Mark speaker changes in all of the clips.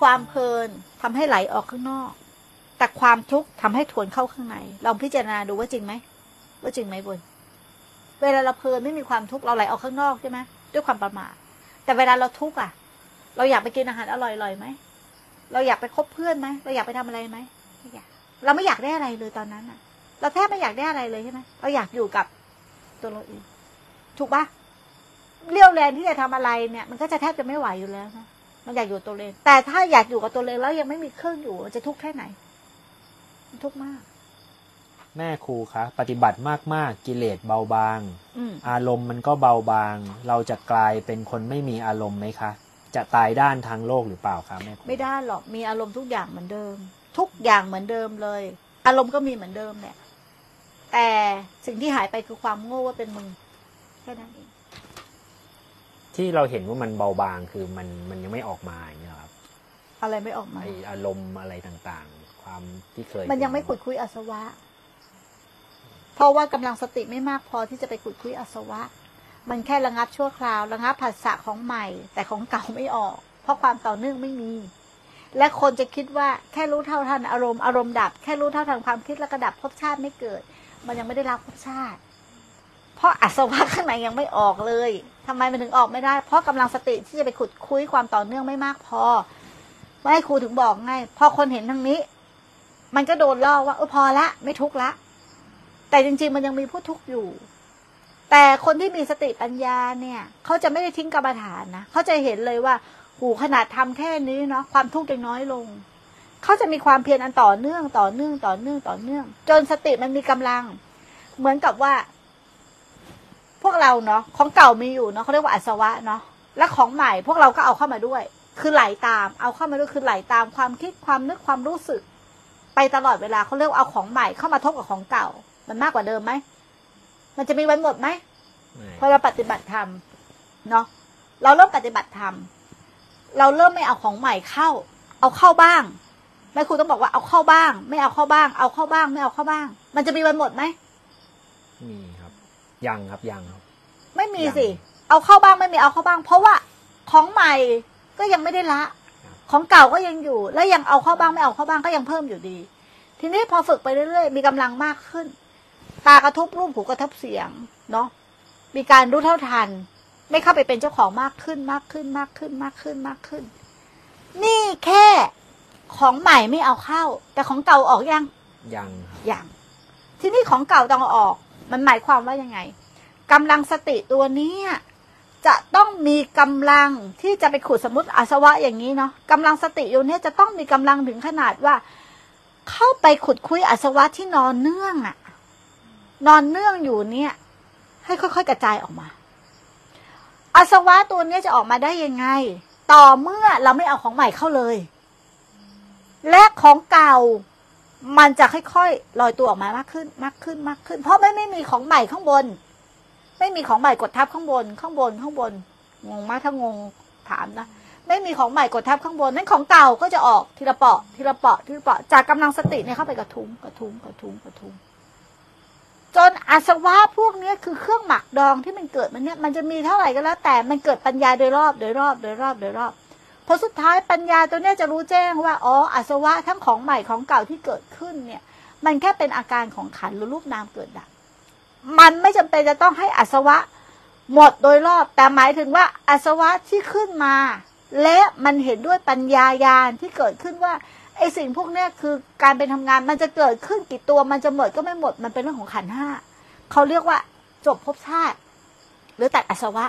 Speaker 1: ความเพลินทำให้ไหลออกข้างนอก แต่ความทุกข์ทำให้ทวนเข้าข้างใน ลองพิจารณาดูว่าจริงไหม ว่าจริงไหมบุญเวลาเราเพลินไม่มีความทุกข์เราไหลออกข้างนอกใช่ไหมด้วยความประมาทแต่เวลาเราทุกข์อะ เราอยากไปกินอาหารอร่อยๆไหมเราอยากไปคบเพื่อนไหมเราอยากไปทำอะไรไหมไม่อยากเราไม่อยากได้อะไรเลยตอนนั้นอะ เราแทบไม่อยากได้อะไรเลยใช่ไหมเราอยากอยู่กับตัวเราเองถูกปะเรี่ยวแรงที่จะทำอะไรเนี่ย มันก็จะแทบจะไม่ไหวอยู่แล้วนะ มันอยากอยู่ตัวเอง แต่ถ้าอยากอยู่กับตัวเองแล้วยังไม่มีเครื่องอยู่มันจะทุกข์แค่ไหนมันทุกข์มาก
Speaker 2: แม่ครูคะปฏิบัติมากๆ กิเลสเบาบาง
Speaker 1: อืม
Speaker 2: อารมณ์มันก็เบาบาง เราจะกลายเป็นคนไม่มีอารมณ์ไหมคะ จะตายด้านทางโลกหรือเปล่าคะแม่ครู
Speaker 1: ไม่ได้หรอกมีอารมณ์ทุกอย่างเหมือนเดิม ทุกอย่างเหมือนเดิมเลย อารมณ์ก็มีเหมือนเดิมแหละแต่สิ่งที่หายไปคือความโง่ว่าเป็นมึงแค่นั้นเอง
Speaker 2: ที่เราเห็นว่ามันเบาบางคือมันมันยังไม่ออกมาอย่างนี้ยเหรอครับ
Speaker 1: อะไรไม่ออกมา
Speaker 2: ไออารมณ์อะไรต่างๆ ความที่เคย
Speaker 1: มันยังไม่ขุดคุยอาสวะ เพราะว่ากำลังสติไม่มากพอที่จะไปขุดคุยอาสวะ มันแค่ระงับชั่วคราวระงับผัสสะของใหม่ แต่ของเก่าไม่ออก เพราะความต่อเนื่องไม่มี และคนจะคิดว่าแค่รู้เท่าทันอารมณ์อารมณ์ดับ แค่รู้เท่าทันความคิดแล้วก็ดับภพชาติไม่เกิด มันยังไม่ได้รับภพชาติ เพราะอาสวะข้างในยังไม่ออกเลย ทำไมมันถึงออกไม่ได้ เพราะกำลังสติที่จะไปขุดคุยความต่อเนื่องไม่มากพอไม่ครูถึงบอกไงพอคนเห็นทางนี้ มันก็โดนล่อว่าเออพอละไม่ทุกละ แต่จริง ๆ มันยังมีผู้ทุกข์อยู่ แต่คนที่มีสติปัญญาเนี่ยเขาจะไม่ได้ทิ้งกรรมฐานนะเขาจะเห็นเลยว่าหูขนาดทำแค่นี้เนาะความทุกข์ยังน้อยลงเขาจะมีความเพียรอันต่อเนื่องต่อเนื่องต่อเนื่องต่อเนื่อง จนสติมันมีกำลัง เหมือนกับว่า วกเราเนาะของเก่ามีอยู่เนาะเขาเรียกว่าอัศวะเนาะและของใหม่พวกเราก็เอาเข้ามาด้วย คือไหลตาม เอาเข้ามาด้วยคือไหลตามความคิดความนึกความรู้สึก ไปตลอดเวลาเขาเรียกว่าเอาของใหม่เข้ามาทบกับของเก่า มันมากกว่าเดิมไหมมันจะมีวันหมดไหม
Speaker 2: ไม่
Speaker 1: พอเราปฏิบัติธรรมเนาะเราเริ่มปฏิบัติธรรมเราเริ่มไม่เอาของใหม่เข้า เอาเข้าบ้างแม่ครูต้องบอกว่าเอาเข้าบ้าง ไม่เอาเข้าบ้าง เอาเข้าบ้าง ไม่เอาเข้าบ้าง มันจะมีวันหมดไหม
Speaker 2: มีครับ ยังครับยังครับ
Speaker 1: ไม่มี
Speaker 2: ยัง
Speaker 1: สิ เอาเข้าบ้างไม่มีเอาเข้าบ้าง เพราะว่าของใหม่ก็ยังไม่ได้ละ
Speaker 2: ครับ
Speaker 1: ของเก่าก็ยังอยู่ แล้วยังเอาเข้าบ้างไม่เอาเข้าบ้างก็ยังเพิ่มอยู่ดี ทีนี้พอฝึกไปเรื่อยๆ มีกำลังมากขึ้น ตากระทบรูปหูกระทบเสียงเนาะมีการรู้เท่าทัน ไม่เข้าไปเป็นเจ้าของมากขึ้นมากขึ้นมากขึ้นมากขึ้นมากขึ้น นี่แค่ของใหม่ไม่เอาเข้า แต่ของเก่าออกยัง
Speaker 2: ยังครับ
Speaker 1: อย่างทีนี้ของเก่าต้องเอาออก มันหมายความว่ายังไง กำลังสติตัวนี้จะต้องมีกำลังที่จะไปขุดสมมติอาสวะอย่างนี้เนาะกำลังสติอยู่เนี้ยจะต้องมีกำลังถึงขนาดว่า เข้าไปขุดคุยอาสวะที่นอนเนื่องอะนอนเนื่องอยู่เนี่ย ให้ค่อยๆกระจายออกมาอาสวะตัวนี้จะออกมาได้ยังไง ต่อเมื่อเราไม่เอาของใหม่เข้าเลย และของเก่ามันจะค่อยๆลอยตัวออกมามากขึ้น มากขึ้นมากขึ้น เพราะไม่ไม่มีของใหม่ข้างบน ไม่มีของใหม่กดทับข้างบน ข้างบนข้างบน งงมากถ้างงถามนะ ไม่มีของใหม่กดทับข้างบน นั้นของเก่าก็จะออกทีละเปาะทีละเปาะทีละเปาะจากกำลังสติเนี่ยเข้าไปกระทุ้งกระทุ้งกระทุ้งกระทุ้งจนอาสวะพวกเนี้ยคือเครื่องหมักดองที่มันเกิดมันเนี่ยมันจะมีเท่าไหร่ก็แล้ว แต่มันเกิดปัญญาโดยรอบโดยรอบโดยรอบโดยรอบพอสุดท้ายปัญญาตัวเนี้ยจะรู้แจ้งว่าอ๋ออาสวะทั้งของใหม่ของเก่าที่เกิดขึ้นเนี่ย มันแค่เป็นอาการของขันหรือรูปนามเกิดดับ มันไม่จำเป็นจะต้องให้อาสวะ หมดโดยรอบ แต่หมายถึงว่าอาสวะที่ขึ้นมา และมันเห็นด้วยปัญญายาณที่เกิดขึ้นว่าไอสิ่งพวกนี้คือการเป็นทำงานมันจะเกิดขึ้นกี่ตัว มันจะหมดก็ไม่หมดมันเป็นเรื่องของขันห้าเขาเรียกว่าจบภพชาติ หรือตัดอสวะ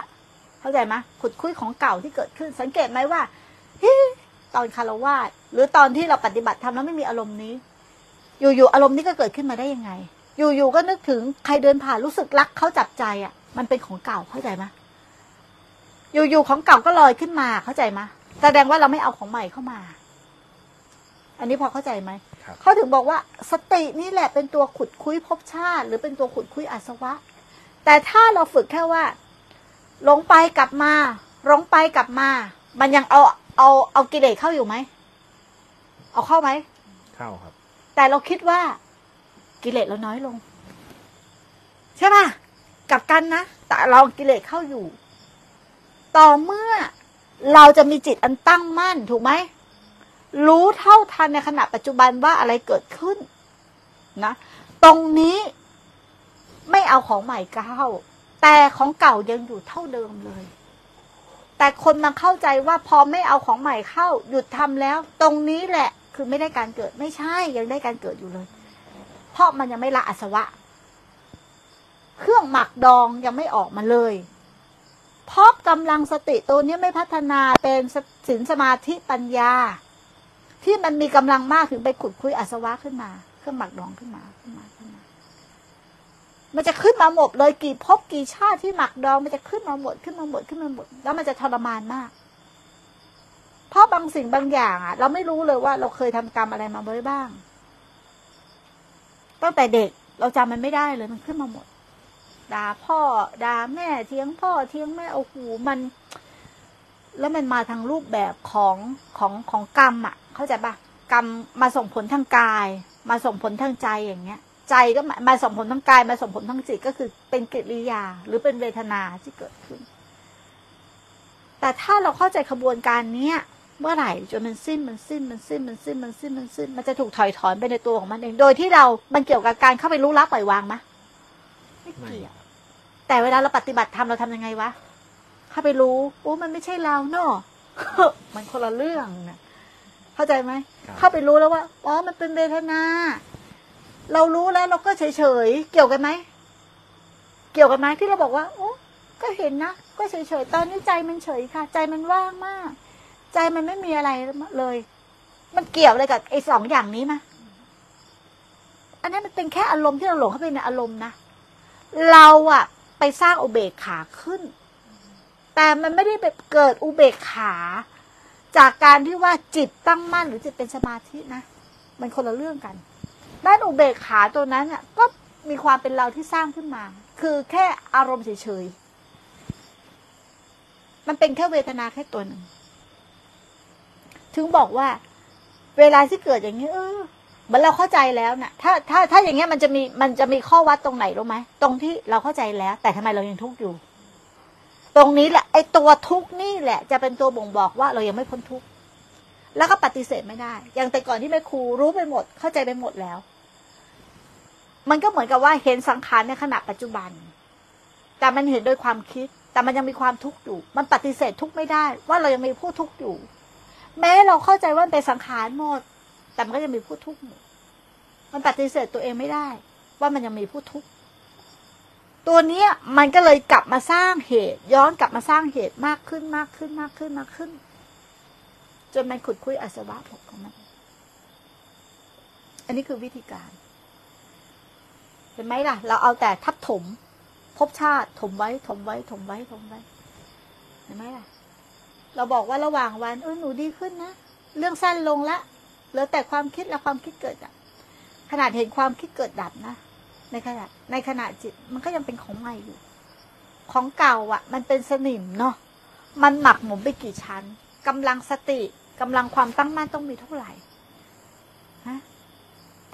Speaker 1: เข้าใจไหมขุดคุยของเก่าที่เกิดขึ้น สังเกตไหมว่าตอนคารวาสหรือตอนที่เราปฏิบัติทำแล้วไม่มีอารมณ์นี้ อยู่ๆอารมณ์นี้ก็เกิดขึ้นมาได้ยังไง อยู่ๆก็นึกถึงใครเดินผ่านรู้สึกรักเขาจับใจอะ มันเป็นของเก่าเข้าใจไหมอยู่ๆของเก่าก็ลอยขึ้นมาเข้าใจไหมแสดงว่าเราไม่เอาของใหม่เข้ามา อันนี้พอเข้าใจไหม
Speaker 2: ครับ
Speaker 1: เขาถึงบอกว่าสตินี่แหละเป็นตัวขุดคุยภพชาติ หรือเป็นตัวขุดคุยอาสวะ แต่ถ้าเราฝึกแค่ว่าหลงไปกลับมาหลงไปกลับมา มันยังเอาเอาเอากิเลสเข้าอยู่ไหม เอาเข้าไหม
Speaker 2: เข้าครับ
Speaker 1: แต่เราคิดว่า กิเลสเราน้อยลง ใช่ป่ะกับกันนะแต่เรากิเลสเข้าอยู่ ต่อเมื่อเราจะมีจิตอันตั้งมั่นถูกไหมรู้เท่าทันในขณะปัจจุบันว่าอะไรเกิดขึ้น นะตรงนี้ไม่เอาของใหม่เข้า แต่ของเก่ายังอยู่เท่าเดิมเลย แต่คนมาเข้าใจว่าพอไม่เอาของใหม่เข้า หยุดทำแล้ว ตรงนี้แหละ คือไม่ได้การเกิดไม่ใช่ยังได้การเกิดอยู่เลย เพราะมันยังไม่ละอาสวะ เครื่องหมักดองยังไม่ออกมาเลย เพราะกำลังสติตัวนี้ไม่พัฒนาเป็นสินสมาธิปัญญา ที่มันมีกำลังมากถึงไปขุดคุยอาสวะขึ้นมา เครื่องหมักดองขึ้นมาขึ้นมาขึ้นมามันจะขึ้นมาหมดเลยกี่ภพกี่ชาติที่หมักดอง มันจะขึ้นมาหมดขึ้นมาหมดขึ้นมาหมด แล้วมันจะทรมานมาก เพราะบางสิ่งบางอย่างอะ เราไม่รู้เลยว่าเราเคยทำกรรมอะไรมาไว้บ้าง ตั้งแต่เด็กเราจำมันไม่ได้เลยมันขึ้นมาหมดด่าพ่อด่าแม่เทียงพ่อเทียงแม่โอ้โหมัน แล้วมันมาทางรูปแบบของของของกรรมอะ เข้าใจปะกรรมมาส่งผลทางกาย มาส่งผลทางใจอย่างเงี้ย ใจก็มามาส่งผลทางกาย มาส่งผลทางจิตก็คือเป็นกิริยา หรือเป็นเวทนาที่เกิดขึ้น แต่ถ้าเราเข้าใจขบวนการเนี้ย เมื่อไหร่จนมันสิ้นมันสิ้นมันสิ้นมันสิ้นมันสิ้นมันสิ้น มันจะถูกถอยถอนไปในตัวของมันเอง โดยที่เรา มันเกี่ยวกับการเข้าไปรู้ละปล่อยวางมะไม่
Speaker 2: ไม่
Speaker 1: เกี่ยว แต่เวลาเราปฏิบัติธรรมเราทำยังไงวะ เข้าไปรู้โอ้มันไม่ใช่เราเนอะมันคนละเรื่องนะเข้าใจไหม
Speaker 2: ครับ
Speaker 1: เข้าไปรู้แล้วว่า อ๋อ มันเป็นเวทนา เรารู้แล้วเราก็เฉยๆเกี่ยวกันไหม เกี่ยวกันไหมที่เราบอกว่า โอ้ก็เห็นนะ ก็เฉยๆตอนนี้ใจมันเฉยค่ะ ใจมันว่างมาก ใจมันไม่มีอะไรเลย มันเกี่ยวอะไรกับไอ้สองอย่างนี้มะอันนั้นมันเป็นแค่อารมณ์ที่เราหลงเข้าไปในอารมณ์นะ เราอะไปสร้างอุเบกขาขึ้น แต่มันไม่ได้ไปเกิดอุเบกขา จากการที่ว่าจิตตั้งมั่นหรือจิตเป็นสมาธินะ มันคนละเรื่องกัน ด้านอุเบกขาตัวนั้นอะก็มีความเป็นเราที่สร้างขึ้นมา คือแค่อารมณ์เฉยๆ มันเป็นแค่เวทนาแค่ตัวหนึ่ง ถึงบอกว่า เวลาที่เกิดอย่างนี้เออเหมือนเราเข้าใจแล้วนะ่ะ ถ้าถ้าถ้าอย่างเงี้ยมันจะมีมันจะมีข้อวัดตรงไหนรู้ไหมตรงที่เราเข้าใจแล้ว แต่ทำไมเรายังทุกข์อยู่ ตรงนี้แหละ ไอ้ตัวทุกข์นี่แหละ จะเป็นตัวบ่งบอกว่าเรายังไม่พ้นทุกข์แล้วก็ปฏิเสธไม่ได้ อย่างแต่ก่อนที่แม่ครูรู้ไปหมด เข้าใจไปหมดแล้ว มันก็เหมือนกับว่าเห็นสังขารในขณะปัจจุบัน แต่มันเห็นโดยความคิด แต่มันยังมีความทุกข์อยู่ มันปฏิเสธทุกข์ไม่ได้ ว่าเรายังมีผู้ทุกข์อยู่ แม้เราเข้าใจว่ามันเป็นสังขารหมด แต่มันก็ยังมีผู้ทุกข์มันปฏิเสธตัวเองไม่ได้ ว่ามันยังมีผู้ทุกข์ตัวนี้มันก็เลยกลับมาสร้างเหตุ ย้อนกลับมาสร้างเหตุมากขึ้นมากขึ้นมากขึ้นมากขึ้น จนมันขุดคุยอาสวะของมัน อันนี้คือวิธีการเห็นไหมล่ะ เราเอาแต่ทับถมภพชาติถมไว้ถมไว้ถมไว้ถมไว้เห็นไหมล่ะ เราบอกว่าระหว่างวันเออหนูดีขึ้นนะเรื่องสั้นลงละเหลือแต่ความคิดและความคิดเกิดดับขนาดเห็นความคิดเกิดดับนะในขณะในขณะจิตมันก็ยังเป็นของใหม่อยู่ ของเก่าอะ มันเป็นสนิมเนาะมันหมักหมมไปกี่ชั้นกำลังสติกำลังความตั้งมั่นต้องมีเท่าไหร่ฮะ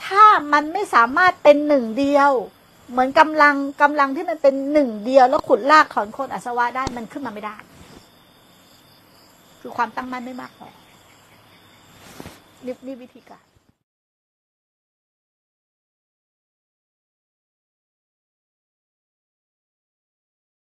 Speaker 1: ถ้ามันไม่สามารถเป็นหนึ่งเดียว เหมือนกำลังกำลังที่มันเป็นหนึ่งเดียว แล้วขุดลากถอนโคนอสวะได้มันขึ้นมาไม่ได้ คือความตั้งมั่นไม่มากพอนี่นี่วิธีการ